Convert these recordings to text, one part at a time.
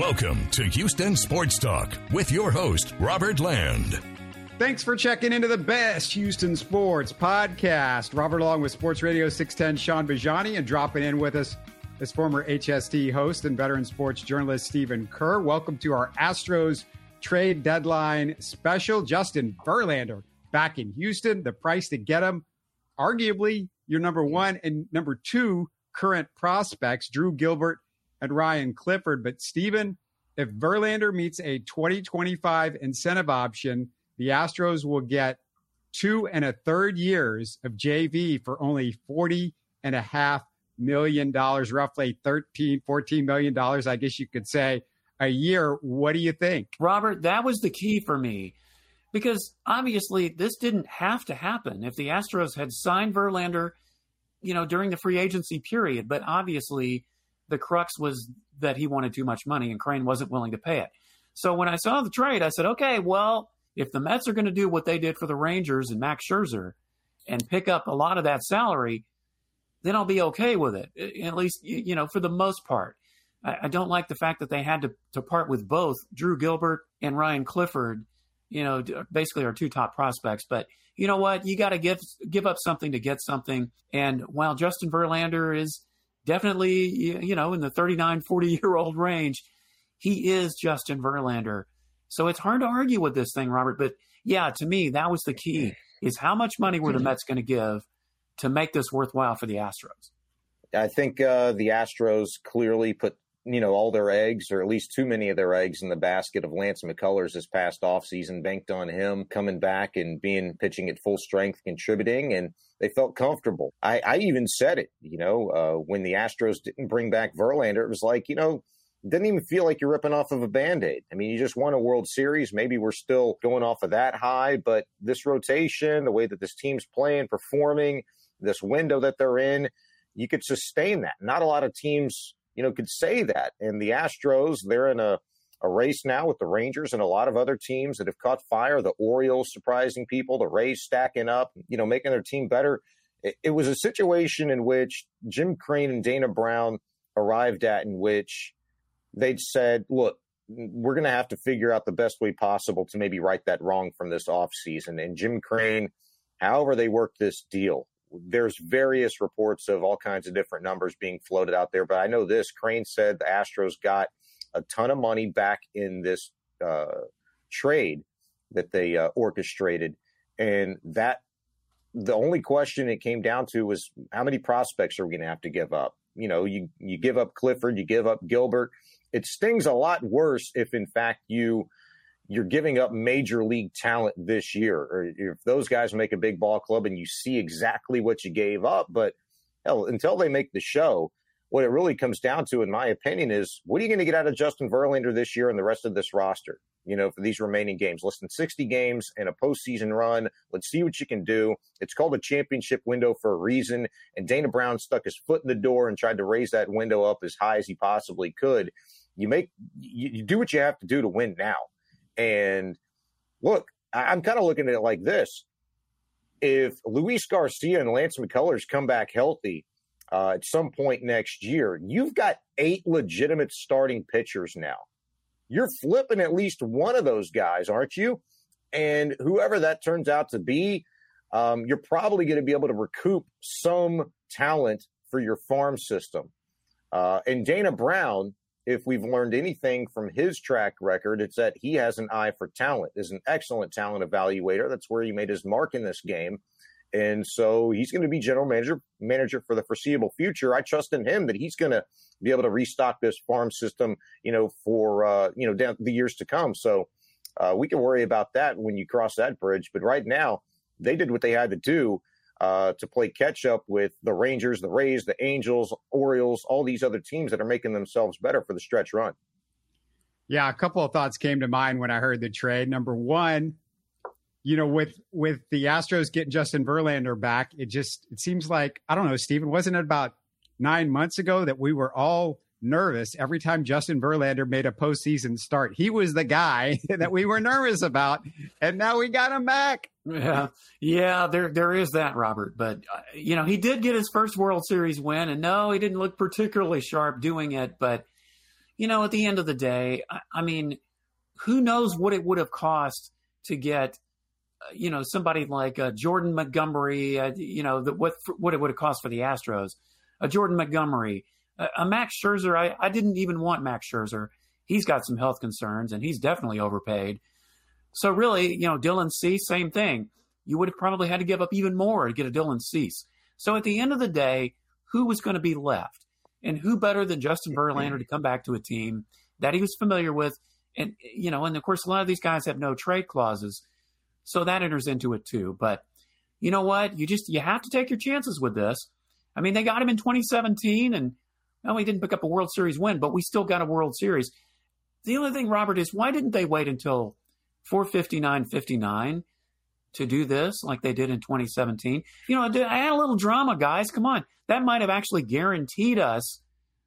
Welcome to Houston Sports Talk with your host, Robert Land. Thanks for checking into the best Houston sports podcast. Robert along with Sports Radio 610, Shaun Bijani, and dropping in with us is former HST host and veteran sports journalist Stephen Kerr. Welcome to our Astros trade deadline special. Justin Verlander back in Houston. The price to get him, arguably your number one and number two current prospects, Drew Gilbert and Ryan Clifford. But Stephen, if Verlander meets a 2025 incentive option, the Astros will get two and a third years of JV for only 40 and a half million dollars, roughly 13, 14 million dollars, I guess you could say a year. What do you think? Robert, that was the key for me because obviously this didn't have to happen if the Astros had signed Verlander, you know, during the free agency period. But obviously, the crux was that he wanted too much money and Crane wasn't willing to pay it. So when I saw the trade, I said, okay, well, if the Mets are going to do what they did for the Rangers and Max Scherzer and pick up a lot of that salary, then I'll be okay with it. At least, you know, for the most part. I, don't like the fact that they had to, to part with both Drew Gilbert and Ryan Clifford, you know, basically our two top prospects. But you know what? You got to give give up something to get something. And while Justin Verlander is definitely, you know, in the 39, 40 year old range, he is Justin Verlander. So it's hard to argue with this thing, Robert. But yeah, to me, that was the key is how much money were the Mets going to give to make this worthwhile for the Astros? I think uh, the Astros clearly put you know all their eggs, or at least too many of their eggs, in the basket of Lance McCullers this past offseason. Banked on him coming back and being pitching at full strength, contributing, and they felt comfortable. I, I even said it, you know, uh, when the Astros didn't bring back Verlander, it was like you know didn't even feel like you're ripping off of a band-aid. I mean, you just won a World Series. Maybe we're still going off of that high, but this rotation, the way that this team's playing, performing, this window that they're in, you could sustain that. Not a lot of teams, you know, could say that. And the Astros, they're in a, a race now with the Rangers and a lot of other teams that have caught fire. The Orioles surprising people, the Rays stacking up, you know, making their team better. It, it was a situation in which Jim Crane and Dana Brown arrived at, in which they'd said, look, we're going to have to figure out the best way possible to maybe right that wrong from this offseason. And Jim Crane, however they worked this deal, there's various reports of all kinds of different numbers being floated out there, but I know this Crane said the Astros got a ton of money back in this uh, trade that they uh, orchestrated, and that the only question it came down to was how many prospects are we going to have to give up? You know, you you give up Clifford, you give up Gilbert. It stings a lot worse if, in fact, you you're giving up major league talent this year. Or if those guys make a big ball club and you see exactly what you gave up, but hell, until they make the show, what it really comes down to, in my opinion, is what are you going to get out of Justin Verlander this year and the rest of this roster? You know, for these remaining games, less than 60 games and a postseason run. Let's see what you can do. It's called a championship window for a reason. And Dana Brown stuck his foot in the door and tried to raise that window up as high as he possibly could. You make, you, you do what you have to do to win now. And look, I'm kind of looking at it like this. If Luis Garcia and Lance McCullers come back healthy uh, at some point next year, you've got eight legitimate starting pitchers now. You're flipping at least one of those guys, aren't you? And whoever that turns out to be, um, you're probably going to be able to recoup some talent for your farm system. Uh, and Dana Brown, if we've learned anything from his track record, it's that he has an eye for talent, is an excellent talent evaluator. That's where he made his mark in this game. And so he's going to be general manager manager for the foreseeable future. I trust in him that he's going to be able to restock this farm system, you know, for uh, you know down the years to come. So uh, we can worry about that when you cross that bridge. But right now, they did what they had to do uh, to play catch up with the Rangers, the Rays, the Angels, Orioles, all these other teams that are making themselves better for the stretch run. Yeah, a couple of thoughts came to mind when I heard the trade. Number one, you know, with with the Astros getting Justin Verlander back, it just it seems like I don't know, Stephen, wasn't it about nine months ago that we were all nervous every time Justin Verlander made a postseason start. He was the guy that we were nervous about, and now we got him back. Yeah, yeah, there there is that, Robert. But uh, you know, he did get his first World Series win, and no, he didn't look particularly sharp doing it. But you know, at the end of the day, I, I mean, who knows what it would have cost to get, uh, you know, somebody like uh, Jordan Montgomery, uh, you know, the, what what it would have cost for the Astros, a Jordan Montgomery, a, a Max Scherzer. I, I didn't even want Max Scherzer. He's got some health concerns and he's definitely overpaid. So really, you know, Dylan Cease, same thing. You would have probably had to give up even more to get a Dylan Cease. So at the end of the day, who was going to be left? And who better than Justin Verlander to come back to a team that he was familiar with? And, you know, and of course, a lot of these guys have no trade clauses. So that enters into it too. But you know what? You just, you have to take your chances with this. I mean, they got him in 2017 and well, we didn't pick up a World Series win, but we still got a World Series. The only thing, Robert, is why didn't they wait until 459.59 to do this like they did in 2017? You know, add a little drama, guys. Come on. That might have actually guaranteed us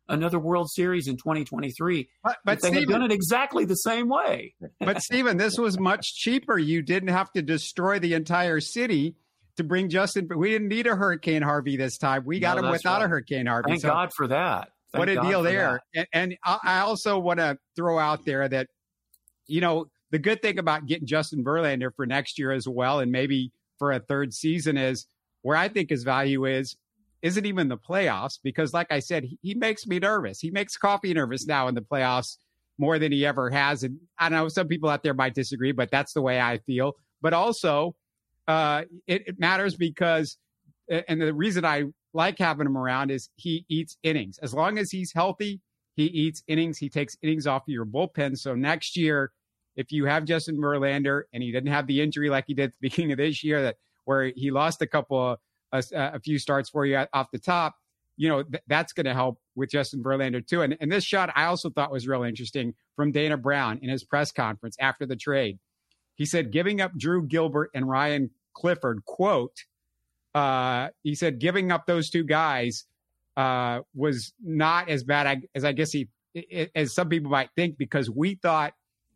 another World Series in 2023. But, but they Stephen, had done it exactly the same way. but Stephen, this was much cheaper. You didn't have to destroy the entire city to bring Justin. But we didn't need a Hurricane Harvey this time. We got no, him without right. a Hurricane Harvey. Thank so, God for that. Thank what a God deal there. And, and I also want to throw out there that, you know, the good thing about getting Justin Verlander for next year as well, and maybe for a third season, is where I think his value is isn't even the playoffs because, like I said, he makes me nervous. He makes Coffee nervous now in the playoffs more than he ever has. And I know some people out there might disagree, but that's the way I feel. But also, uh, it, it matters because, and the reason I like having him around is he eats innings. As long as he's healthy, he eats innings. He takes innings off of your bullpen. So next year, if you have Justin Verlander and he didn't have the injury like he did at the beginning of this year, that where he lost a couple of a, a few starts for you off the top, you know, th- that's going to help with Justin Verlander too. And, and this shot I also thought was real interesting from Dana Brown in his press conference after the trade. He said, giving up Drew Gilbert and Ryan Clifford, quote, uh, he said, giving up those two guys uh, was not as bad as I guess he, as some people might think, because we thought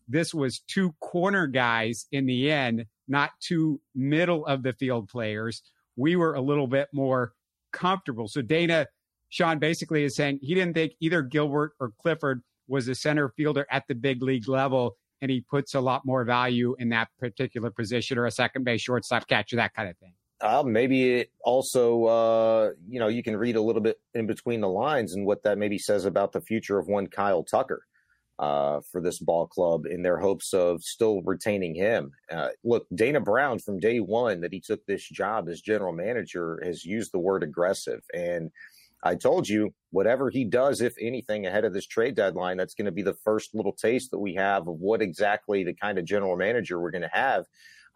this was two corner guys in the end, not two middle of the field players we were a little bit more comfortable. So Dana, Shaun basically is saying he didn't think either Gilbert or Clifford was a center fielder at the big league level. And he puts a lot more value in that particular position or a second base, shortstop, catcher, that kind of thing. Uh, maybe it also, uh, you know, you can read a little bit in between the lines and what that maybe says about the future of one Kyle Tucker uh, for this ball club in their hopes of still retaining him. Uh, look, Dana Brown, from day one that he took this job as general manager, has used the word aggressive. And I told you, whatever he does, if anything, ahead of this trade deadline, that's going to be the first little taste that we have of what exactly the kind of general manager we're going to have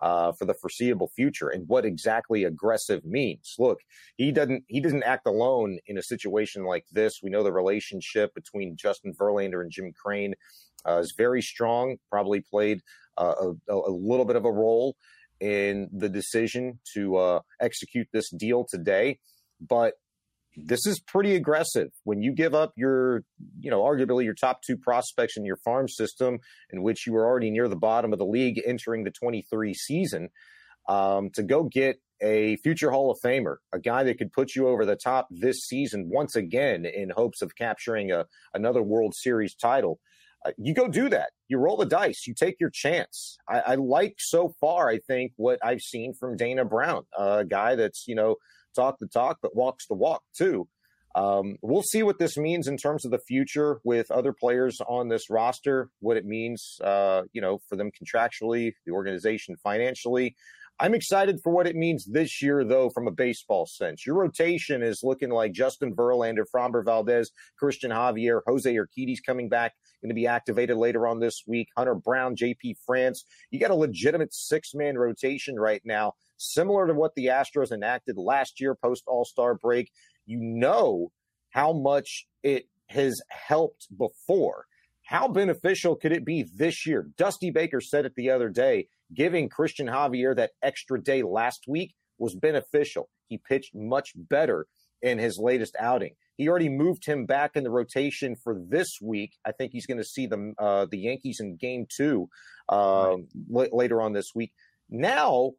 uh, for the foreseeable future and what exactly aggressive means. Look, he doesn't he doesn't act alone in a situation like this. We know the relationship between Justin Verlander and Jim Crane uh, is very strong. Probably played uh, a, a, little bit of a role in the decision to uh, execute this deal today, but this is pretty aggressive when you give up your, you know, arguably your top two prospects in your farm system, in which you were already near the bottom of the league entering the 23 season, um, to go get a future Hall of Famer, a guy that could put you over the top this season once again in hopes of capturing a, another World Series title. Uh, you go do that. You roll the dice. You take your chance. I, I like so far, I think, what I've seen from Dana Brown, a guy that's, you know, talk the talk, but walks the walk too. Um, we'll see what this means in terms of the future with other players on this roster, what it means, uh, you know, for them contractually, the organization financially. I'm excited for what it means this year, though, from a baseball sense. Your rotation is looking like Justin Verlander, Framber Valdez, Christian Javier, Jose Urquidy's coming back, going to be activated later on this week. Hunter Brown, JP France. You got a legitimate six man rotation right now similar to what the Astros enacted last year post All Star break. You know how much it has helped before. How beneficial could it be this year? Dusty Baker said it the other day. Giving Christian Javier that extra day last week was beneficial. He pitched much better in his latest outing. He already moved him back in the rotation for this week. I think he's going to see the uh, the Yankees in Game Two uh, right. l- later on this week. Now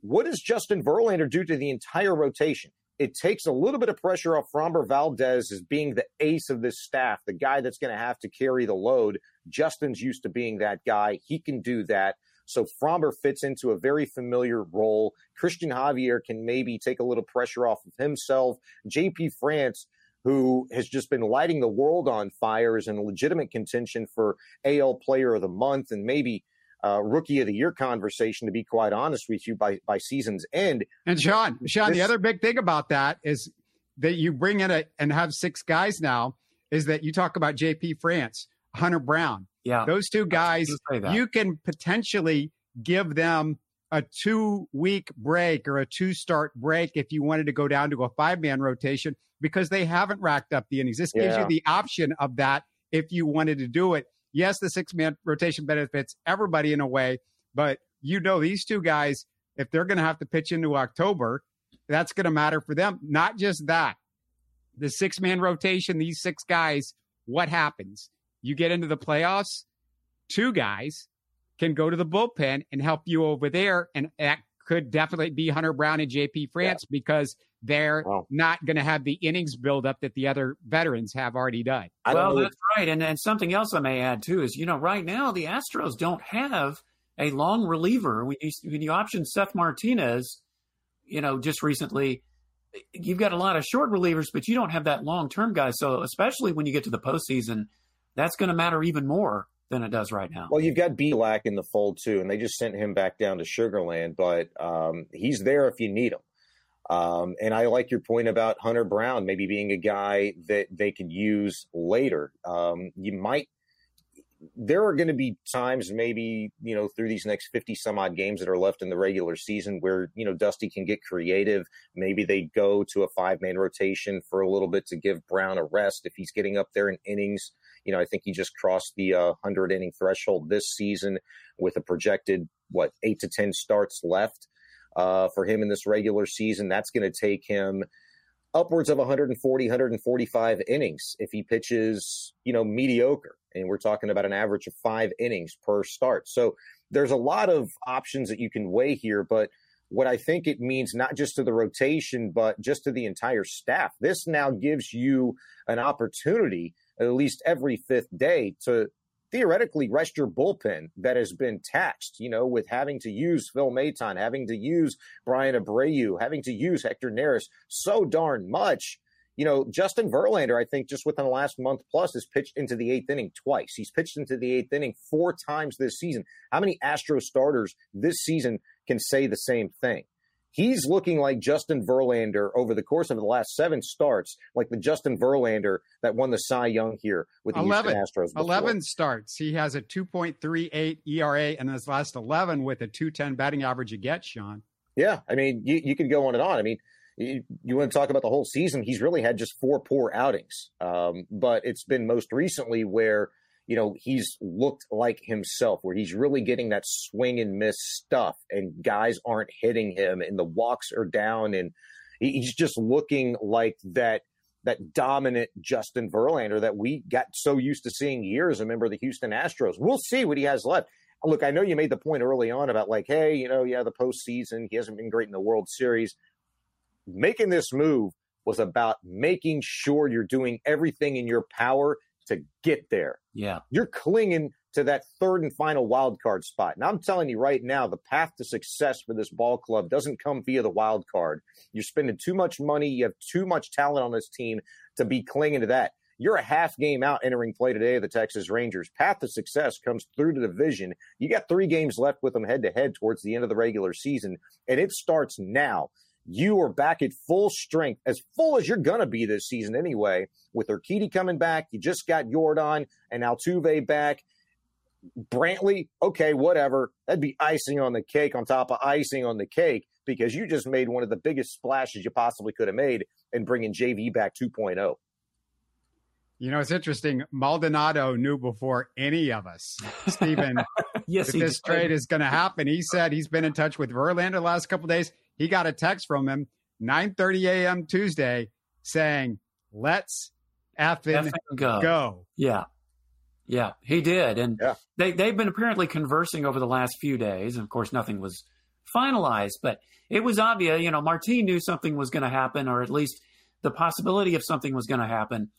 what does Justin Verlander do to the entire rotation? It takes a little bit of pressure off Framber Valdez as being the ace of this staff, the guy that's going to have to carry the load. Justin's used to being that guy. He can do that. So Framber fits into a very familiar role. Christian Javier can maybe take a little pressure off of himself. JP France, who has just been lighting the world on fire, is in legitimate contention for AL Player of the Month and maybe uh, Rookie of the Year conversation. To be quite honest with you, by by season's end. And Shaun, Shaun, this, the other big thing about that is that you bring in a and have six guys now. Is that you talk about JP France, Hunter Brown, yeah. Those two guys, you can potentially give them a two week break or a two start break if you wanted to go down to a five man rotation because they haven't racked up the innings. This yeah. gives you the option of that if you wanted to do it. Yes, the six man rotation benefits everybody in a way, but you know, these two guys, if they're going to have to pitch into October, that's going to matter for them. Not just that, the six man rotation, these six guys, what happens? you get into the playoffs, two guys can go to the bullpen and help you over there. And that could definitely be Hunter Brown and JP France yeah. because they're wow. not going to have the innings buildup that the other veterans have already done. Well, that's right. And, and something else I may add too is, you know, right now the Astros don't have a long reliever. When you, when you option Seth Martinez, you know, just recently, you've got a lot of short relievers, but you don't have that long term guy. So especially when you get to the postseason, that's going to matter even more than it does right now. Well, you've got Bielak in the fold too, and they just sent him back down to Sugarland, but um, he's there if you need him. Um, and I like your point about Hunter Brown maybe being a guy that they could use later. Um, you might. There are going to be times, maybe you know, through these next fifty some odd games that are left in the regular season, where you know Dusty can get creative. Maybe they go to a five man rotation for a little bit to give Brown a rest if he's getting up there in innings. You know, I think he just crossed the uh, 100 inning threshold this season with a projected, what, eight to 10 starts left uh, for him in this regular season. That's going to take him upwards of 140, 145 innings if he pitches, you know, mediocre. And we're talking about an average of five innings per start. So there's a lot of options that you can weigh here, but what I think it means, not just to the rotation, but just to the entire staff. This now gives you an opportunity at least every fifth day to theoretically rest your bullpen that has been taxed, you know, with having to use Phil Maton, having to use Bryan Abreu, having to use Hector Neris so darn much. You know, Justin Verlander, I think just within the last month plus has pitched into the eighth inning twice. He's pitched into the eighth inning four times this season. How many Astro starters this season can say the same thing? He's looking like Justin Verlander over the course of the last seven starts, like the Justin Verlander that won the Cy Young here with the 11, Houston Astros. Before. 11 starts. He has a 2.38 ERA and his last 11 with a 210 batting average you get, Shaun. Yeah. I mean, you, you could go on and on. I mean, you, you, want to talk about the whole season. He's really had just four poor outings. Um, but it's been most recently where – you know, he's looked like himself, where he's really getting that swing and miss stuff, and guys aren't hitting him, and the walks are down, and he's just looking like that that dominant Justin Verlander that we got so used to seeing years a member of the Houston Astros. We'll see what he has left. Look, I know you made the point early on about like, hey, you know, yeah, the postseason, he hasn't been great in the World Series. Making this move was about making sure you're doing everything in your power to get there. Yeah. You're clinging to that third and final wild card spot. And I'm telling you right now, the path to success for this ball club doesn't come via the wild card. You're spending too much money. You have too much talent on this team to be clinging to that. You're a half game out entering play today of the Texas Rangers. Path to success comes through the division. You got three games left with them head to head towards the end of the regular season, and it starts now you are back at full strength, as full as you're going to be this season anyway, with Urquidy coming back. You just got Yordan and Altuve back. Brantley, okay, whatever. That'd be icing on the cake on top of icing on the cake because you just made one of the biggest splashes you possibly could have made in bringing JV back 2.0. You know, it's interesting. Maldonado knew before any of us, Stephen, yes, that this did. trade is going to happen. He said he's been in touch with Verlander the last couple days he got a text from him 9:30 a.m. Tuesday saying, "Let's effing, go. go." Yeah, yeah, he did, and yeah. they they've been apparently conversing over the last few days. And of course, nothing was finalized, but it was obvious. You know, Martin knew something was going to happen, or at least the possibility of something was going to happen.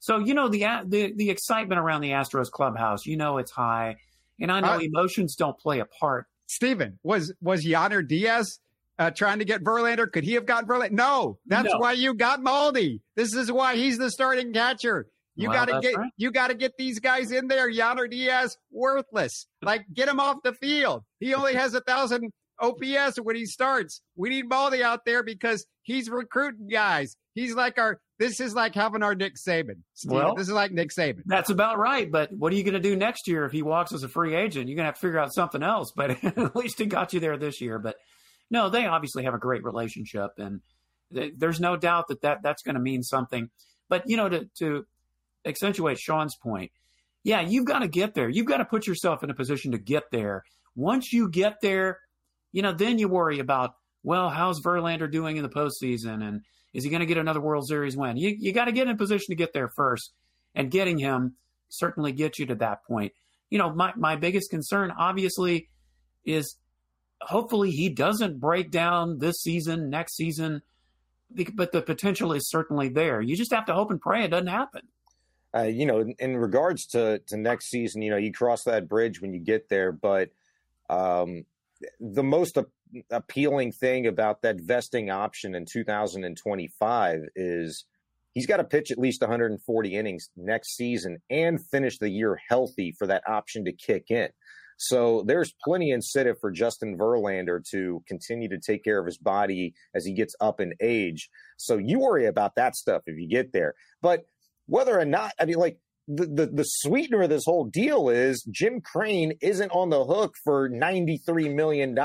So you know the the the excitement around the Astros clubhouse, you know it's high, and I know uh, emotions don't play a part. Stephen, was was Yainer Diaz uh, trying to get Verlander? Could he have gotten Verlander? No, that's no. why you got Maldi. This is why he's the starting catcher. You well, got to get right. you got to get these guys in there. Yainer Diaz worthless. Like get him off the field. He only has a thousand OPS when he starts. We need Maldi out there because he's recruiting guys. He's like our. This is like having our Nick Saban. Steve. Well, this is like Nick Saban. That's about right. But what are you going to do next year if he walks as a free agent? You're going to have to figure out something else. But at least he got you there this year. But no, they obviously have a great relationship, and th- there's no doubt that, that that's going to mean something. But you know, to to accentuate Shaun's point, yeah, you've got to get there. You've got to put yourself in a position to get there. Once you get there, you know, then you worry about, well, how's Verlander doing in the postseason? And is he going to get another World Series win? You, you got to get in a position to get there first. And getting him certainly gets you to that point. You know, my, my biggest concern, obviously, is hopefully he doesn't break down this season, next season, but the potential is certainly there. You just have to hope and pray it doesn't happen. Uh, you know, in, in, regards to, to next season, you know, you cross that bridge when you get there, but um, the most appealing thing about that vesting option in 2025 is he's got to pitch at least 140 innings next season and finish the year healthy for that option to kick in. So there's plenty incentive for Justin Verlander to continue to take care of his body as he gets up in age. So you worry about that stuff if you get there. But whether or not, I mean, like the, the, the sweetener of this whole deal is Jim Crane isn't on the hook for $93 million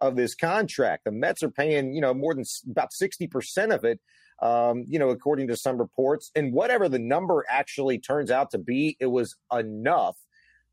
of this contract. The Mets are paying, you know, more than about 60% of it, um, you know, according to some reports. And whatever the number actually turns out to be, it was enough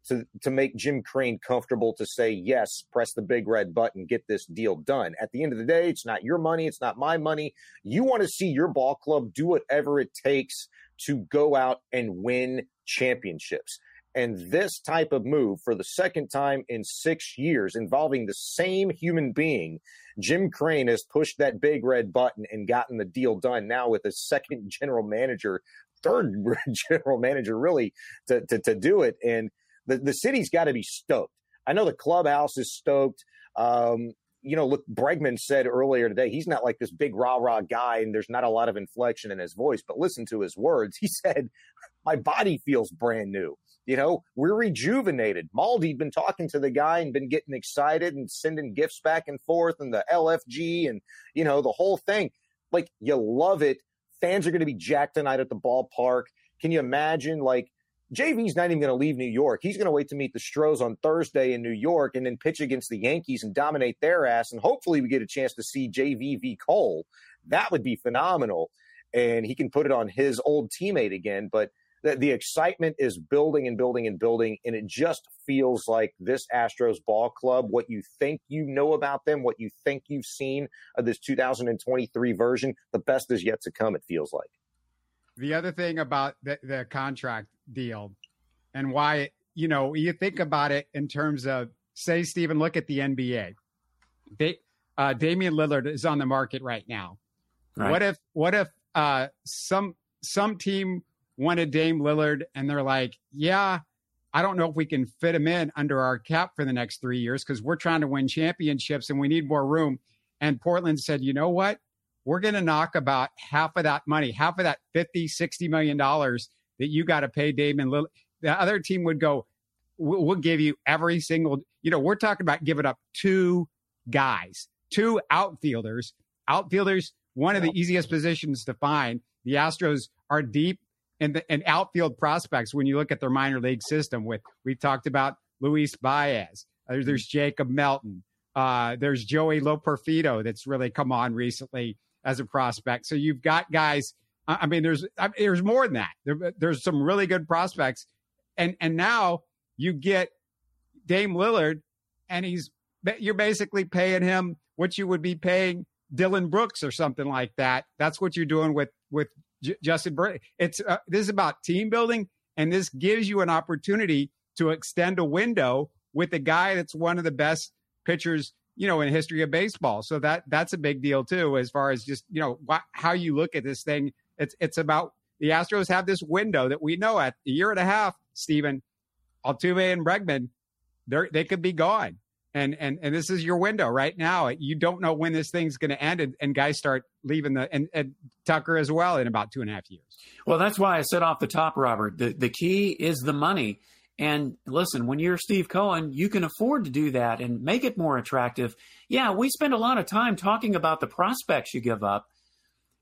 to, to make Jim Crane comfortable to say, yes, press the big red button, get this deal done. At the end of the day, it's not your money. It's not my money. You want to see your ball club do whatever it takes to go out and win championships. And this type of move for the second time in six years involving the same human being, Jim Crane has pushed that big red button and gotten the deal done now with a second general manager, third general manager, really, to, to, to do it. And the, the city's got to be stoked. I know the clubhouse is stoked. Um, you know, look, Bregman said earlier today, he's not like this big rah rah guy and there's not a lot of inflection in his voice, but listen to his words. He said, My body feels brand new. You know, we're rejuvenated. Maldi'd been talking to the guy and been getting excited and sending gifts back and forth and the LFG and, you know, the whole thing. Like, you love it. Fans are going to be jacked tonight at the ballpark. Can you imagine, like, JV's not even going to leave New York. He's going to wait to meet the Stros on Thursday in New York and then pitch against the Yankees and dominate their ass. And hopefully we get a chance to see JV v Cole. That would be phenomenal. And he can put it on his old teammate again. But the, the excitement is building and building and building. And it just feels like this Astros ball club, what you think you know about them, what you think you've seen of this 2023 version, the best is yet to come, it feels like. The other thing about the, the contract deal and why, you know, you think about it in terms of, say, Stephen, look at the NBA. They, uh, Damian Lillard is on the market right now. Right. What if, what if uh, some some team wanted Dame Lillard and they're like, yeah, I don't know if we can fit him in under our cap for the next three years because we're trying to win championships and we need more room. And Portland said, you know what? We're going to knock about half of that money, half of that 50, 60 million dollars that you got to pay Damian Lillard. The other team would go, we'll give you every single, you know, we're talking about giving up two guys, two outfielders. Outfielders, one of the easiest positions to find. The Astros are deep in the in outfield prospects when you look at their minor league system. With we've talked about Luis Baez, uh, there's Jacob Melton, uh, there's Joey Loperfido that's really come on recently as a prospect. So you've got guys I mean, there's I mean, there's more than that. There, there's some really good prospects, and and now you get Dame Lillard, and he's you're basically paying him what you would be paying Dillon Brooks or something like that. That's what you're doing with with J- Justin. Bur- it's uh, this is about team building, and this gives you an opportunity to extend a window with a guy that's one of the best pitchers you know, in history of baseball. So that that's a big deal too, as far as just you know wh- how you look at this thing. It's it's about the Astros have this window that we know at a year and a half. Stephen Altuve and Bregman, they they could be gone, and and and this is your window right now. You don't know when this thing's going to end, and, and guys start leaving the and, and Tucker as well in about two and a half years. Well, that's why I said off the top, Robert. The the key is the money. And listen, when you're Steve Cohen, you can afford to do that and make it more attractive. Yeah, we spend a lot of time talking about the prospects you give up.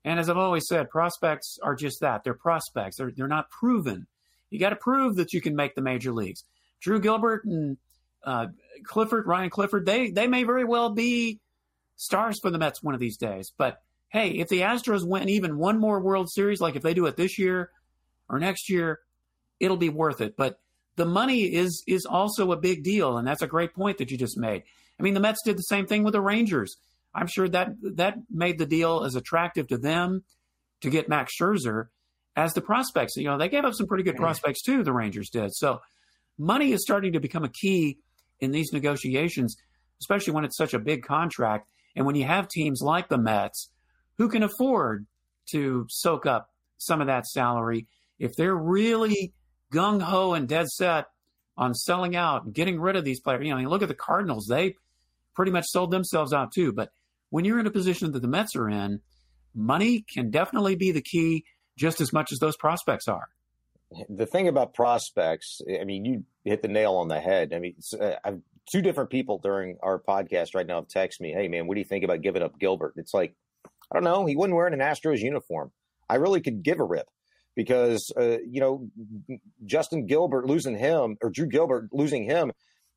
And as I've always said, prospects are just that. They're prospects. They're, they're not proven. You got to prove that you can make the major leagues. Drew Gilbert and uh, Clifford, Ryan Clifford, they, they may very well be stars for the Mets one of these days. But hey, if the Astros win even one more World Series, like if they do it this year or next year, it'll be worth it. But the money is is also a big deal, and that's a great point that you just made. I mean, the Mets did the same thing with the Rangers. I'm sure that that made the deal as attractive to them to get Max Scherzer as the prospects. You know, they gave up some pretty good prospects too. The Rangers did. So, money is starting to become a key in these negotiations, especially when it's such a big contract, and when you have teams like the Mets who can afford to soak up some of that salary if they're really gung ho and dead set on selling out and getting rid of these players. You know, you look at the Cardinals; they pretty much sold themselves out too. But when you're in a position that the Mets are in, money can definitely be the key just as much as those prospects are. The thing about prospects, I mean, you hit the nail on the head. I mean, uh, two different people during our podcast right now have texted me, "Hey, man, what do you think about giving up Gilbert?" It's like, I don't know. He wasn't wearing an Astros uniform. I really could give a rip because uh, you know Justin Gilbert losing him or Drew Gilbert losing him,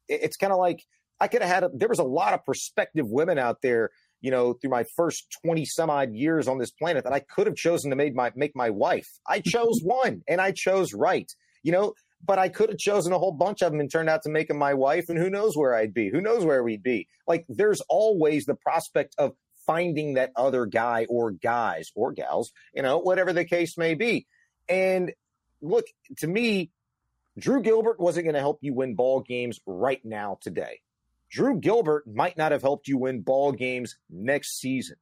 it's kind of like I could have had. A, there was a lot of prospective women out there, you know, through my first twenty some odd years on this planet that I could have chosen to make my make my wife. I chose one, and I chose right. You know, but I could have chosen a whole bunch of them and turned out to make them my wife, and who knows where I'd be? Who knows where we'd be? Like, there's always the prospect of finding that other guy or guys or gals, you know, whatever the case may be. And look, to me, Drew Gilbert wasn't going to help you win ball games right now today. Drew Gilbert might not have helped you win ball games next season,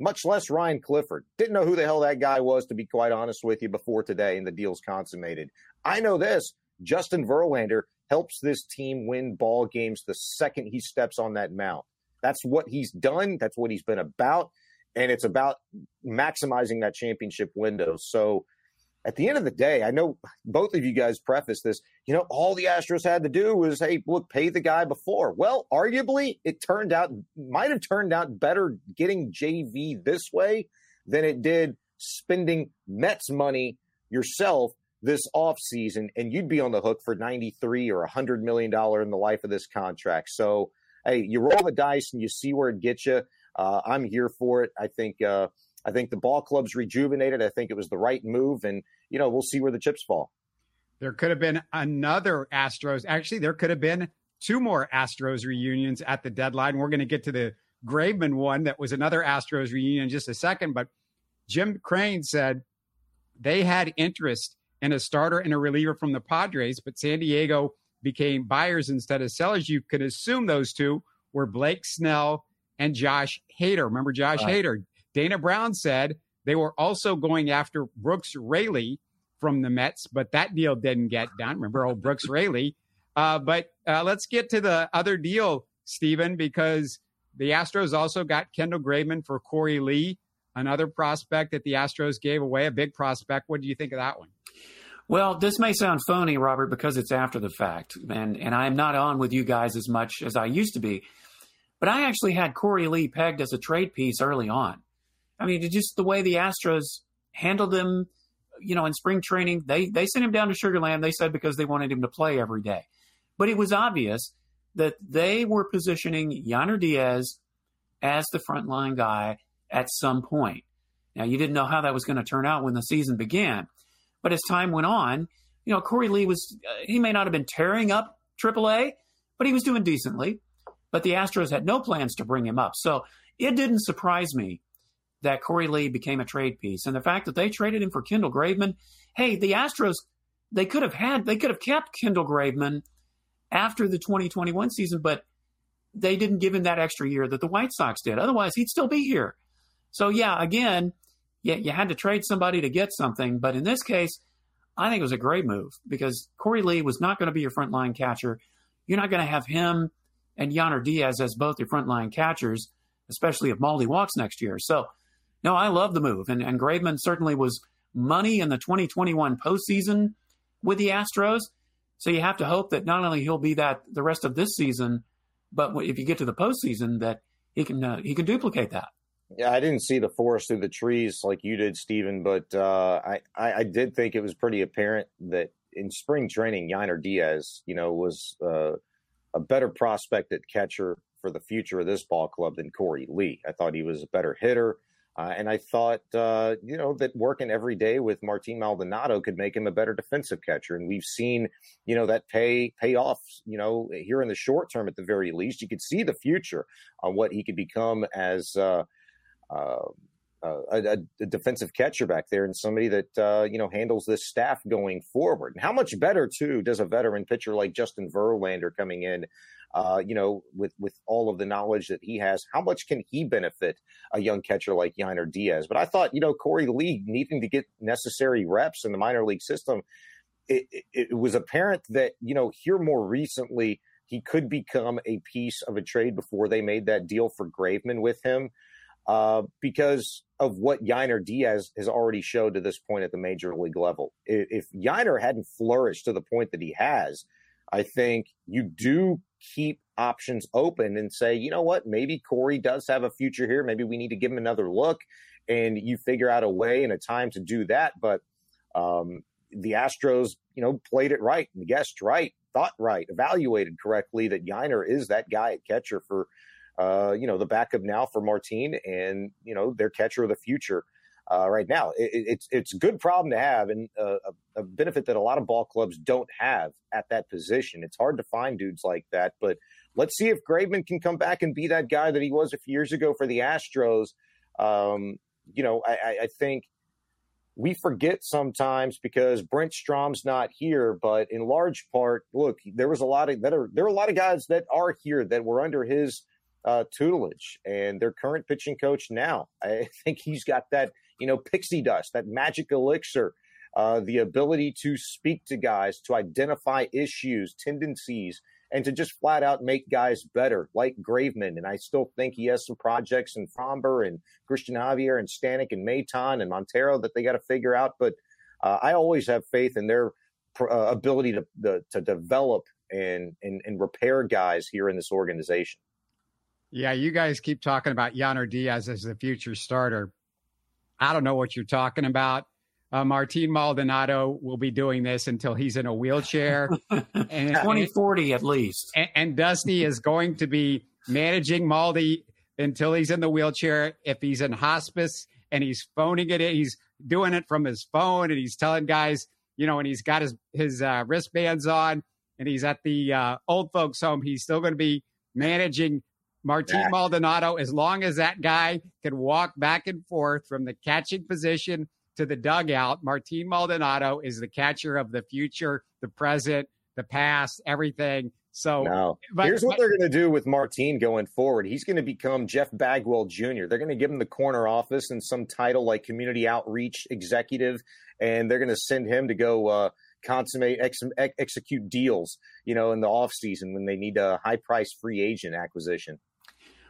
much less Ryan Clifford. Didn't know who the hell that guy was, to be quite honest with you, before today and the deal's consummated. I know this Justin Verlander helps this team win ball games the second he steps on that mound. That's what he's done, that's what he's been about, and it's about maximizing that championship window. So, at the end of the day, I know both of you guys preface this, you know, all the Astros had to do was, hey, look, pay the guy before. Well, arguably, it turned out, might have turned out better getting JV this way than it did spending Mets money yourself this offseason, and you'd be on the hook for 93 or $100 million in the life of this contract. So, hey, you roll the dice and you see where it gets you. Uh, I'm here for it. I think, uh, I think the ball club's rejuvenated. I think it was the right move, and you know we'll see where the chips fall. There could have been another Astros. Actually, there could have been two more Astros reunions at the deadline. We're going to get to the Graveman one that was another Astros reunion in just a second. But Jim Crane said they had interest in a starter and a reliever from the Padres, but San Diego became buyers instead of sellers. You could assume those two were Blake Snell and Josh Hader. Remember Josh right. Hader? Dana Brown said they were also going after Brooks Raley from the Mets, but that deal didn't get done. Remember old Brooks Raley? Uh, but uh, let's get to the other deal, Stephen, because the Astros also got Kendall Graveman for Korey Lee, another prospect that the Astros gave away, a big prospect. What do you think of that one? Well, this may sound phony, Robert, because it's after the fact, and and I'm not on with you guys as much as I used to be. But I actually had Korey Lee pegged as a trade piece early on. I mean, just the way the Astros handled him, you know, in spring training, they they sent him down to Sugar Land. They said because they wanted him to play every day, but it was obvious that they were positioning Yainer Diaz as the frontline guy at some point. Now, you didn't know how that was going to turn out when the season began, but as time went on, you know, Korey Lee was uh, he may not have been tearing up AAA, but he was doing decently. But the Astros had no plans to bring him up, so it didn't surprise me that Korey Lee became a trade piece. And the fact that they traded him for Kendall Graveman, hey, the Astros, they could have had, they could have kept Kendall Graveman after the 2021 season, but they didn't give him that extra year that the White Sox did. Otherwise, he'd still be here. So yeah, again, yeah, you had to trade somebody to get something, but in this case, I think it was a great move because Korey Lee was not going to be your frontline catcher. You're not going to have him and Yainer Diaz as both your frontline catchers, especially if Maldi walks next year. So, no, I love the move, and, and Graveman certainly was money in the 2021 postseason with the Astros. So you have to hope that not only he'll be that the rest of this season, but if you get to the postseason, that he can uh, he can duplicate that. Yeah, I didn't see the forest through the trees like you did, Stephen, but uh, I, I, I did think it was pretty apparent that in spring training, Yainer Diaz, you know, was uh, a better prospect at catcher for the future of this ball club than Korey Lee. I thought he was a better hitter. Uh, and I thought, uh, you know, that working every day with Martin Maldonado could make him a better defensive catcher. And we've seen, you know, that pay pay off, you know, here in the short term at the very least. You could see the future on what he could become as uh, uh a, a, defensive catcher back there and somebody that, uh, you know, handles this staff going forward. And how much better, too, does a veteran pitcher like Justin Verlander coming in uh, you know, with with all of the knowledge that he has, how much can he benefit a young catcher like Yainer Diaz? But I thought, you know, Korey Lee needing to get necessary reps in the minor league system, it, it, it was apparent that you know here more recently he could become a piece of a trade before they made that deal for Graveman with him. Uh, because of what Yainer Diaz has already showed to this point at the major league level. If, Yainer hadn't flourished to the point that he has, I think you do keep options open and say, you know what, maybe Korey does have a future here. Maybe we need to give him another look. And you figure out a way and a time to do that. But um, the Astros, you know, played it right, and guessed right, thought right, evaluated correctly that Yainer is that guy at catcher for, uh, you know, the backup now for Martin and, you know, their catcher of the future uh, right now. It, it's it's a good problem to have and uh, a, a, benefit that a lot of ball clubs don't have at that position. It's hard to find dudes like that, but let's see if Graveman can come back and be that guy that he was a few years ago for the Astros. Um, you know, I, I think we forget sometimes because Brent Strom's not here, but in large part, look, there was a lot of that are there are a lot of guys that are here that were under his uh, tutelage and their current pitching coach now. I think he's got that you know, pixie dust, that magic elixir, uh, the ability to speak to guys, to identify issues, tendencies, and to just flat out make guys better, like Graveman. And I still think he has some projects in Framber and Christian Javier and Stanek and Maton and Montero that they got to figure out. But uh, I always have faith in their uh, ability to, the, to develop and, and, and repair guys here in this organization. Yeah, you guys keep talking about Yainer Diaz as the future starter. I don't know what you're talking about. Uh, Martin Maldonado will be doing this until he's in a wheelchair. and, 2040 at least. And, and, Dusty is going to be managing Maldi until he's in the wheelchair. If he's in hospice and he's phoning it in, he's doing it from his phone and he's telling guys, you know, and he's got his, his uh, wristbands on and he's at the uh, old folks home, he's still going to be managing Martin Maldonado, as long as that guy can walk back and forth from the catching position to the dugout, Martin Maldonado is the catcher of the future, the present, the past, everything. So no. but, here's what but, they're going to do with Martin going forward. He's going to become Jeff Bagwell Jr. They're going to give him the corner office and some title like community outreach executive, and they're going to send him to go uh, consummate, ex- ex- execute deals, you know, in the off season when they need a high price free agent acquisition.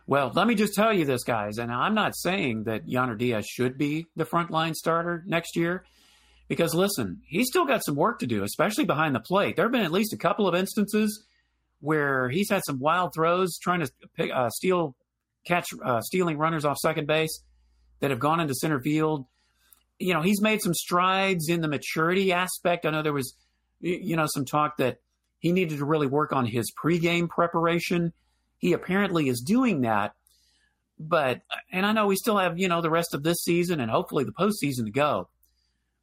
Well, let me just tell you this, guys, and I'm not saying that Yainer Diaz should be the frontline starter next year, because listen, he's still got some work to do, especially behind the plate. There have been at least a couple of instances where he's had some wild throws trying to pick, uh, steal, catch, uh, stealing runners off second base that have gone into center field. You know, he's made some strides in the maturity aspect. I know there was, you know, some talk that he needed to really work on his pregame preparation he apparently is doing that. But, and I know we still have, you know, the rest of this season and hopefully the postseason to go.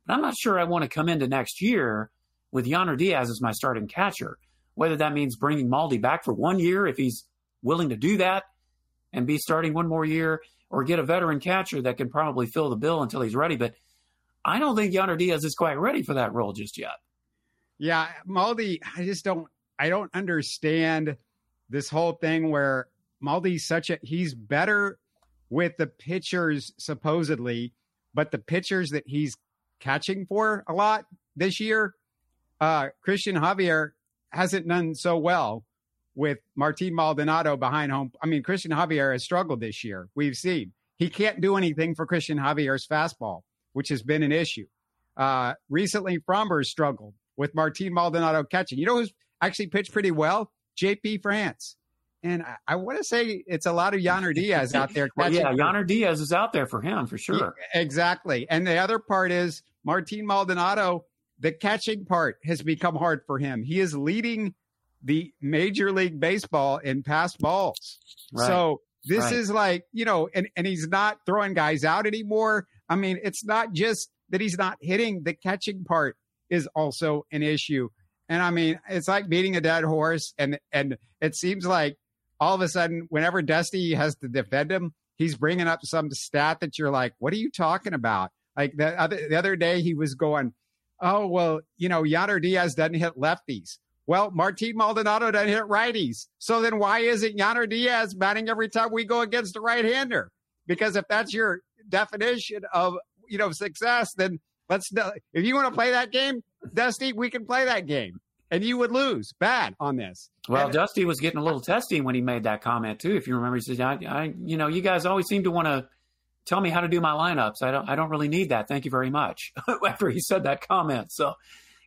But I'm not sure I want to come into next year with Yainer Diaz as my starting catcher. Whether that means bringing Maldi back for one year if he's willing to do that and be starting one more year, or get a veteran catcher that can probably fill the bill until he's ready. But I don't think Yainer Diaz is quite ready for that role just yet. Yeah, Maldi, I just don't I don't understand this whole thing where Maldi's such a he's better with the pitchers supposedly, but the pitchers that he's catching for a lot this year, uh, Christian Javier hasn't done so well with Martin Maldonado behind home. I mean, Christian Javier has struggled this year. We've seen he can't do anything for Christian Javier's fastball, which has been an issue. Uh, recently, Framber struggled with Martin Maldonado catching. You know who's actually pitched pretty well? JP France. And I, I want to say it's a lot of Yainer Diaz out there. well, yeah, Yainer Diaz is out there for him for sure. Yeah, exactly. And the other part is Martin Maldonado. The catching part has become hard for him. He is leading the Major League Baseball in passed balls. Right. So this right. is like, you know, and, and he's not throwing guys out anymore. I mean, it's not just that he's not hitting, the catching part is also an issue. And I mean, it's like beating a dead horse. And and it seems like all of a sudden, whenever Dusty has to defend him, he's bringing up some stat that you're like, what are you talking about? Like the other, the other day, he was going, oh, well, you know, Yainer Diaz doesn't hit lefties. Well, Martin Maldonado doesn't hit righties. So then why isn't Yainer Diaz batting every time we go against a right hander? Because if that's your definition of, you know, success, then let's, if you want to play that game, Dusty, we can play that game and you would lose bad on this. Well, and, Dusty was getting a little testy when he made that comment too. If you remember, he said, I, I, "You know, you guys always seem to want to tell me how to do my lineups. I don't, I don't really need that. Thank you very much." After he said that comment, so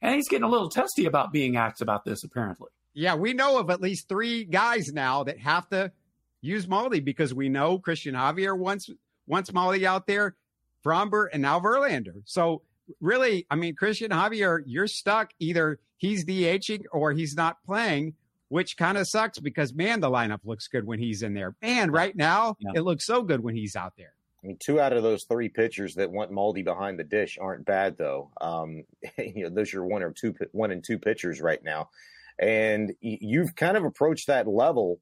and he's getting a little testy about being asked about this. Apparently, yeah, we know of at least three guys now that have to use Maldi because we know Christian Javier wants wants Maldi out there, Framber, and now Verlander. So really, I mean, Christian Javier, you're stuck either he's DHing or he's not playing, which kind of sucks because man, the lineup looks good when he's in there. Man, right now yeah. it looks so good when he's out there. I mean, two out of those three pitchers that want Maldi behind the dish aren't bad though. Um, you know, those are one or two, one and two pitchers right now, and you've kind of approached that level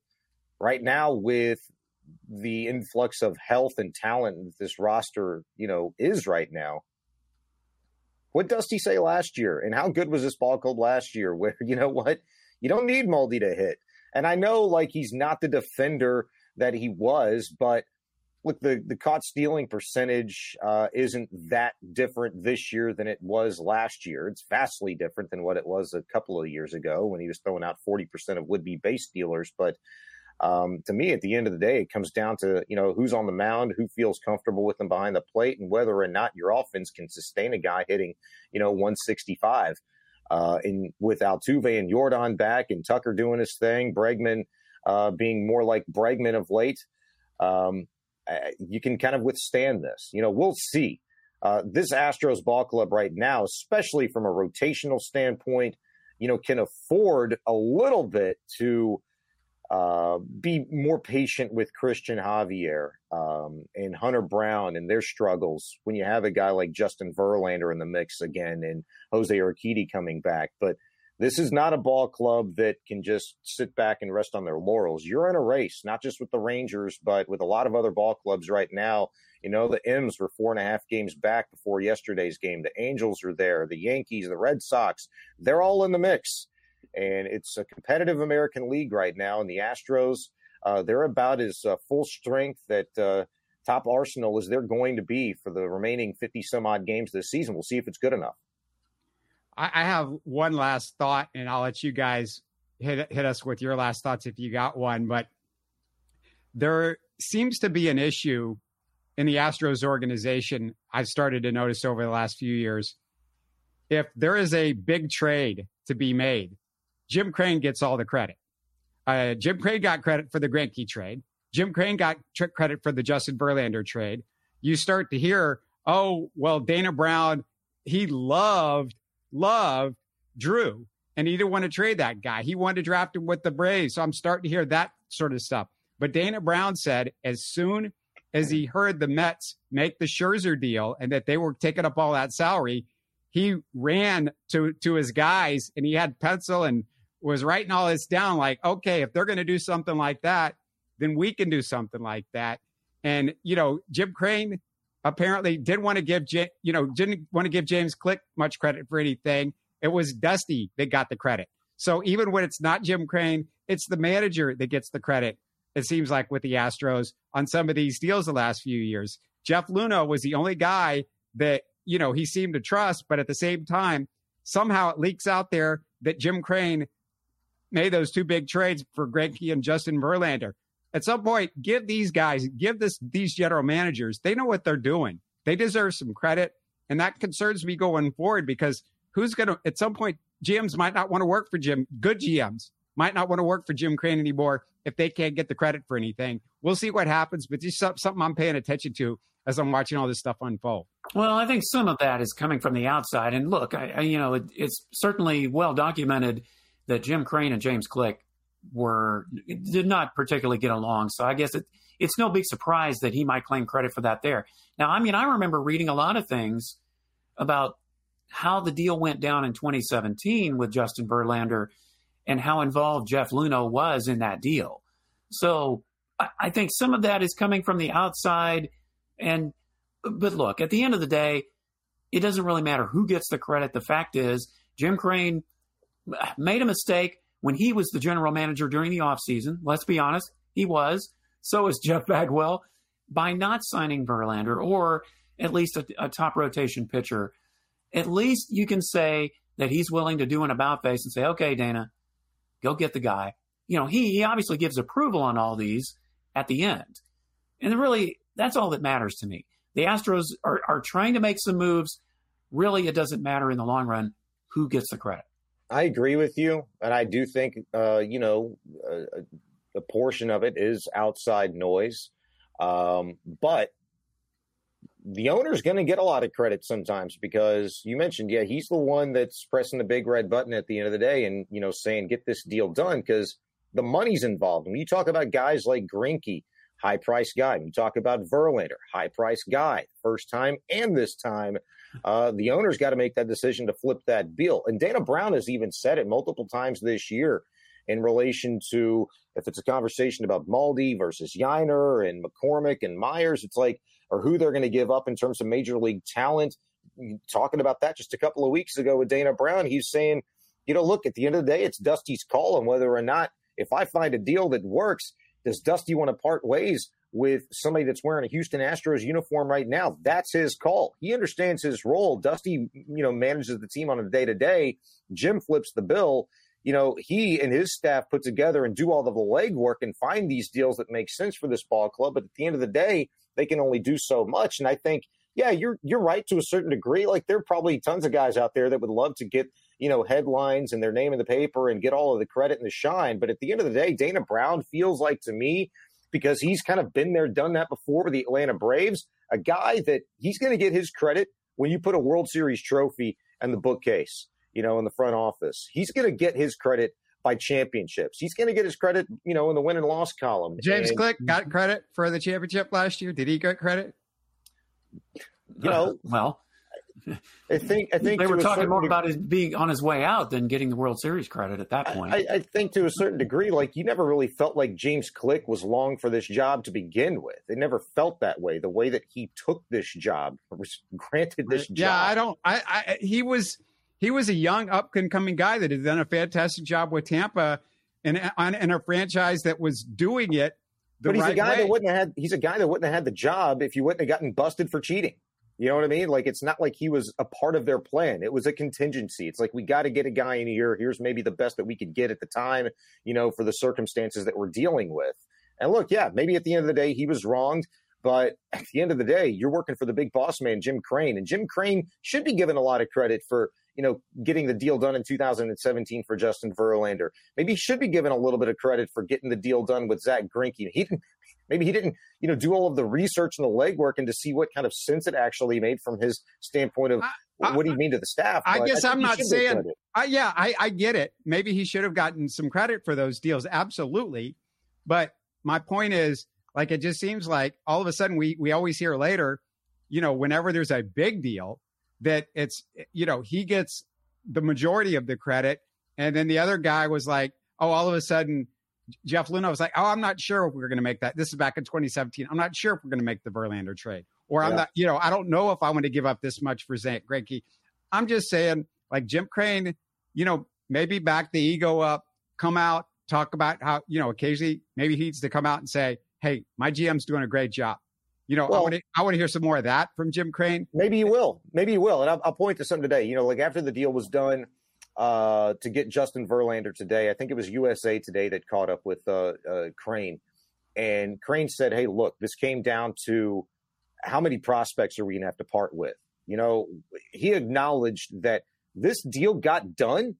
right now with the influx of health and talent this roster, you know, is right now. What Dusty say last year? And how good was this ball club last year? Where, you know what? You don't need Maldi to hit. And I know like he's not the defender that he was, but look, the, the caught stealing percentage uh, isn't that different this year than it was last year. It's vastly different than what it was a couple of years ago when he was throwing out 40% of would be base stealers. But um, to me, at the end of the day, it comes down to you know who's on the mound, who feels comfortable with them behind the plate, and whether or not your offense can sustain a guy hitting you know 165. Uh, and with Altuve and Yordan back, and Tucker doing his thing, Bregman uh, being more like Bregman of late, um, you can kind of withstand this. You know, we'll see. Uh, this Astros ball club right now, especially from a rotational standpoint, you know, can afford a little bit to uh, be more patient with Christian Javier um, and Hunter Brown and their struggles when you have a guy like Justin Verlander in the mix again and Jose Urquidy coming back. But this is not a ball club that can just sit back and rest on their laurels. You're in a race, not just with the Rangers, but with a lot of other ball clubs right now. You know, the M's were four and a half games back before yesterday's game. The Angels are there, the Yankees, the Red Sox, they're all in the mix and it's a competitive American League right now. And the Astros, uh, they're about as uh, full strength that uh, top arsenal as they're going to be for the remaining 50 some odd games this season. We'll see if it's good enough. I have one last thought, and I'll let you guys hit hit us with your last thoughts if you got one. But there seems to be an issue in the Astros organization. I've started to notice over the last few years. If there is a big trade to be made, Jim Crane gets all the credit. Uh, Jim Crane got credit for the Greinke trade. Jim Crane got tr- credit for the Justin Verlander trade. You start to hear, oh, well, Dana Brown, he loved, loved Drew, and he didn't want to trade that guy. He wanted to draft him with the Braves. So I'm starting to hear that sort of stuff. But Dana Brown said as soon as he heard the Mets make the Scherzer deal and that they were taking up all that salary, he ran to to his guys and he had pencil and was writing all this down like, okay, if they're going to do something like that, then we can do something like that. And, you know, Jim Crane apparently didn't want to give, you know, didn't want to give James Click much credit for anything. It was Dusty that got the credit. So even when it's not Jim Crane, it's the manager that gets the credit. It seems like with the Astros on some of these deals the last few years. Jeff Luhnow was the only guy that, you know, he seemed to trust, but at the same time, somehow it leaks out there that Jim Crane made those two big trades for Greinke and Justin Verlander. At some point, give these guys, give this these general managers, they know what they're doing. They deserve some credit. And that concerns me going forward because who's going to, at some point, GMs might not want to work for Jim. Good GMs might not want to work for Jim Crane anymore if they can't get the credit for anything. We'll see what happens, but just something I'm paying attention to as I'm watching all this stuff unfold. Well, I think some of that is coming from the outside. And look, I, I you know, it, it's certainly well documented that Jim Crane and James Click were did not particularly get along. So I guess it, it's no big surprise that he might claim credit for that there. Now, I mean, I remember reading a lot of things about how the deal went down in 2017 with Justin Verlander and how involved Jeff Luhnow was in that deal. So I, I think some of that is coming from the outside. And but look, at the end of the day, it doesn't really matter who gets the credit. The fact is, Jim Crane made a mistake when he was the general manager during the offseason. Let's be honest, he was. So is Jeff Bagwell by not signing Verlander or at least a, a top rotation pitcher. At least you can say that he's willing to do an about face and say, okay, Dana, go get the guy. You know, he, he obviously gives approval on all these at the end. And really, that's all that matters to me. The Astros are, are trying to make some moves. Really, it doesn't matter in the long run who gets the credit. I agree with you, and I do think uh, you know a, a, portion of it is outside noise, um, but the owner's going to get a lot of credit sometimes because you mentioned, yeah, he's the one that's pressing the big red button at the end of the day, and you know saying get this deal done because the money's involved. When you talk about guys like Greinke, high price guy. We talk about Verlander, high price guy, first time and this time uh, the owner's got to make that decision to flip that deal. And Dana Brown has even said it multiple times this year in relation to if it's a conversation about Maldi versus Yainer and McCormick and Myers, it's like, or who they're going to give up in terms of major league talent. Talking about that just a couple of weeks ago with Dana Brown, he's saying, you know, look, at the end of the day, it's Dusty's call on whether or not, if I find a deal that works, does Dusty want to part ways with somebody that's wearing a Houston Astros uniform right now. That's his call. He understands his role. Dusty, you know, manages the team on a day to day. Jim flips the bill. You know, he and his staff put together and do all of the legwork and find these deals that make sense for this ball club. But at the end of the day, they can only do so much. And I think, yeah, you're you're right to a certain degree. Like there are probably tons of guys out there that would love to get you know headlines and their name in the paper and get all of the credit and the shine. But at the end of the day, Dana Brown feels like to me because he's kind of been there, done that before with the Atlanta Braves. A guy that he's going to get his credit when you put a World Series trophy in the bookcase, you know, in the front office. He's going to get his credit by championships. He's going to get his credit, you know, in the win and loss column. James and, Click got credit for the championship last year. Did he get credit? You know, well, I think I think they were talking more degree, about his being on his way out than getting the World Series credit at that point. I, I, think to a certain degree, like you never really felt like James Click was long for this job to begin with. It never felt that way. The way that he took this job, was granted this yeah, job. Yeah, I don't. I, I he was he was a young up and coming guy that had done a fantastic job with Tampa, and on in a franchise that was doing it. but he's right a guy way. that wouldn't have had. He's a guy that wouldn't have had the job if you wouldn't have gotten busted for cheating. You know what I mean? Like it's not like he was a part of their plan. It was a contingency. It's like we got to get a guy in here. Here's maybe the best that we could get at the time, you know, for the circumstances that we're dealing with. And look, yeah, maybe at the end of the day he was wronged, but at the end of the day, you're working for the big boss man, Jim Crane, and Jim Crane should be given a lot of credit for you know getting the deal done in 2017 for Justin Verlander. Maybe he should be given a little bit of credit for getting the deal done with Zack Greinke. He didn't Maybe he didn't, you know, do all of the research and the legwork and to see what kind of sense it actually made from his standpoint of I, what he mean to the staff. I guess I am not saying, I, yeah, I, I get it. Maybe he should have gotten some credit for those deals. Absolutely. But my point is, like, it just seems like all of a sudden we, we always hear later, you know, whenever there's a big deal, that it's, you know, he gets the majority of the credit. And then the other guy was like, oh, all of a sudden, Jeff Luhnow was like, "Oh, I'm not sure if we're going to make that." This is back in 2017. I'm not sure if we're going to make the Verlander trade, or I'm not. You know, I don't know if I want to give up this much for Zack Greinke. I'm just saying, like Jim Crane, you know, maybe back the ego up, come out, talk about how, you know, occasionally maybe he needs to come out and say, Hey, my GM's doing a great job. You know, well, I want to I want to hear some more of that from Jim Crane. Maybe you will. Maybe you will. And I'll, I'll point to something today. You know, like after the deal was done uh, to get Justin Verlander today, I think it was USA Today that caught up with uh, uh, Crane, and Crane said, "Hey, look, this came down to how many prospects are we going to have to part with?" You know, he acknowledged that this deal got done.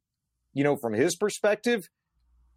You know, from his perspective,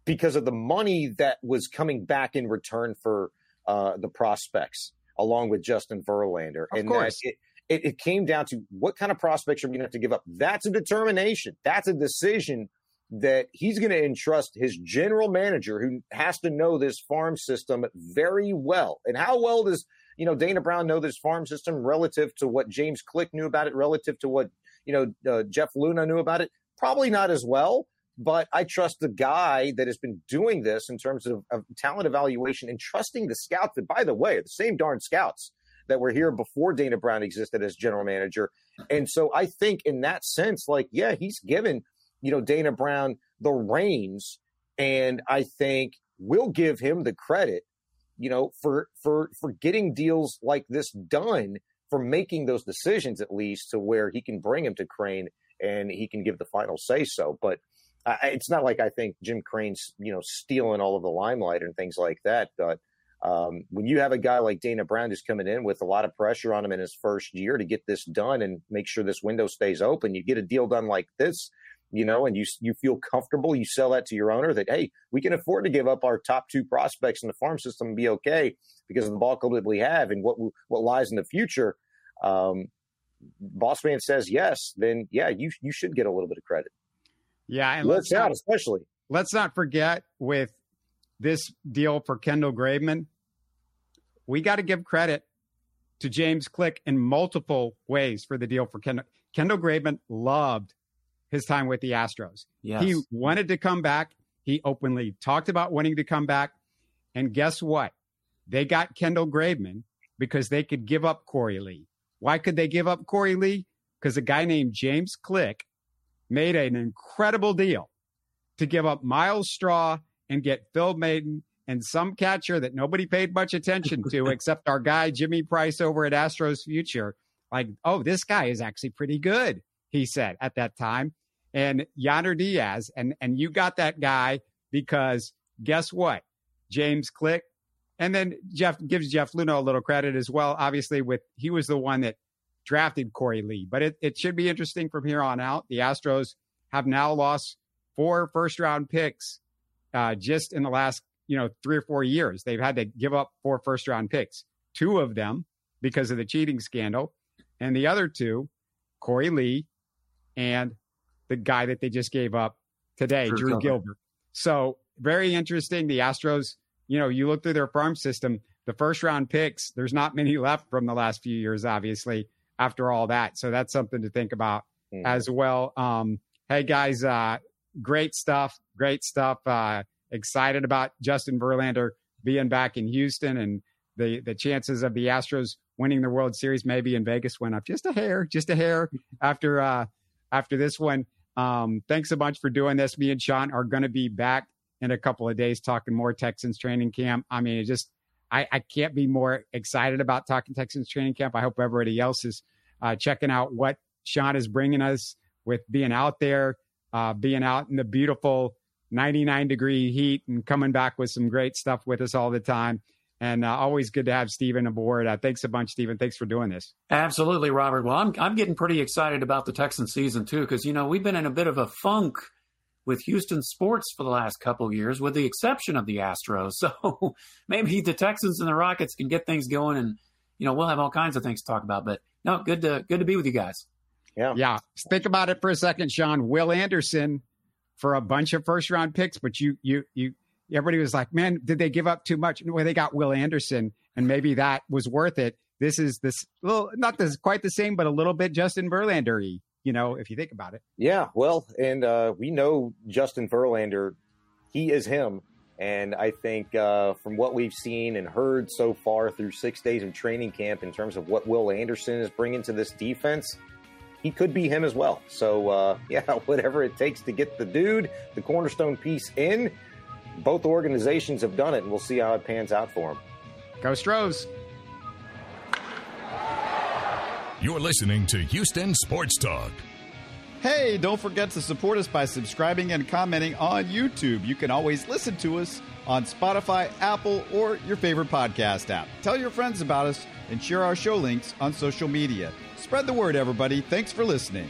because of the money that was coming back in return for uh, the prospects along with Justin Verlander. Of and course. It, it, it, came down to what kind of prospects are we going to have to give up. That's a determination. That's a decision that he's going to entrust his general manager, who has to know this farm system very well. And how well does you know Dana Brown know this farm system relative to what James Click knew about it, relative to what you know uh, Jeff Luhnow knew about it? Probably not as well. But I trust the guy that has been doing this in terms of, of talent evaluation and trusting the scouts that, by the way, the same darn scouts that were here before Dana Brown existed as general manager. And so I think in that sense, like, yeah, he's given, you know, Dana Brown the reins. And I think we'll give him the credit, you know, for for for getting deals like this done, for making those decisions at least to where he can bring him to Crane and he can give the final say so. But it's not like I think Jim Crane's you know stealing all of the limelight and things like that. But um, when you have a guy like Dana Brown who's coming in with a lot of pressure on him in his first year to get this done and make sure this window stays open, you get a deal done like this, you know, and you you feel comfortable. You sell that to your owner that hey, we can afford to give up our top two prospects in the farm system and be okay because of the ball club that we have and what what lies in the future. Um, boss man says yes, then yeah, you you should get a little bit of credit. Yeah, and let's out especially. Let's not forget with this deal for Kendall Graveman, we got to give credit to James Click in multiple ways for the deal for Kendall. Kendall Graveman loved his time with the Astros. Yes. He wanted to come back. He openly talked about wanting to come back. And guess what? They got Kendall Graveman because they could give up Korey Lee. Why could they give up Korey Lee? Because a guy named James Click made an incredible deal to give up Myles Straw and get Phil Maton and some catcher that nobody paid much attention to except our guy Jimmy Price over at Astros Future. Like, oh, this guy is actually pretty good, he said at that time. And Yainer Diaz, and and you got that guy because guess what? James Click. And then Jeff gives Jeff Luhnow a little credit as well. Obviously, with he was the one that drafted Korey Lee. But it, it should be interesting from here on out. The Astros have now lost four first round picks uh, just in the last, you know, three or four years. They've had to give up four first round picks, two of them because of the cheating scandal, and the other two, Korey Lee and the guy that they just gave up today, Drew, Drew Gilbert. So very interesting. The Astros, you know, you look through their farm system, the first round picks, there's not many left from the last few years, obviously after all that. So that's something to think about mm. as well. Um, hey guys, uh, great stuff. Great stuff. Uh, excited about Justin Verlander being back in Houston and the, the chances of the Astros winning the World Series maybe in Vegas went up just a hair, just a hair after, uh, after this one. Um, thanks a bunch for doing this. Me and Shaun are going to be back in a couple of days talking more Texans training camp. I mean, it just I, I can't be more excited about talking Texans training camp. I hope everybody else is uh, checking out what Shaun is bringing us with being out there, uh, being out in the beautiful 99 degree heat and coming back with some great stuff with us all the time. And uh, always good to have Stephen aboard. Uh, thanks a bunch, Stephen. Thanks for doing this. Absolutely, Robert. Well, I'm I'm getting pretty excited about the Texan season too, because you know we've been in a bit of a funk with Houston sports for the last couple years, with the exception of the Astros. So maybe the Texans and the Rockets can get things going, and you know we'll have all kinds of things to talk about. But no, good to good to be with you guys. Yeah, yeah. Think about it for a second, Shaun. Will Anderson for a bunch of first round picks, but you you you everybody was like, man, did they give up too much? Well, they got Will Anderson, and maybe that was worth it. This is this little not this quite the same, but a little bit Justin Verlander you know, if you think about it. Yeah, well, and uh, we know Justin Verlander, he is him. And I think uh, from what we've seen and heard so far through six days of training camp in terms of what Will Anderson is bringing to this defense, he could be him as well. So, uh, yeah, whatever it takes to get the dude, the cornerstone piece in, both organizations have done it, and we'll see how it pans out for him. Go Stros. You're listening to Houston Sports Talk. Hey, don't forget to support us by subscribing and commenting on YouTube. You can always listen to us on Spotify, Apple, or your favorite podcast app. Tell your friends about us and share our show links on social media. Spread the word, everybody. Thanks for listening.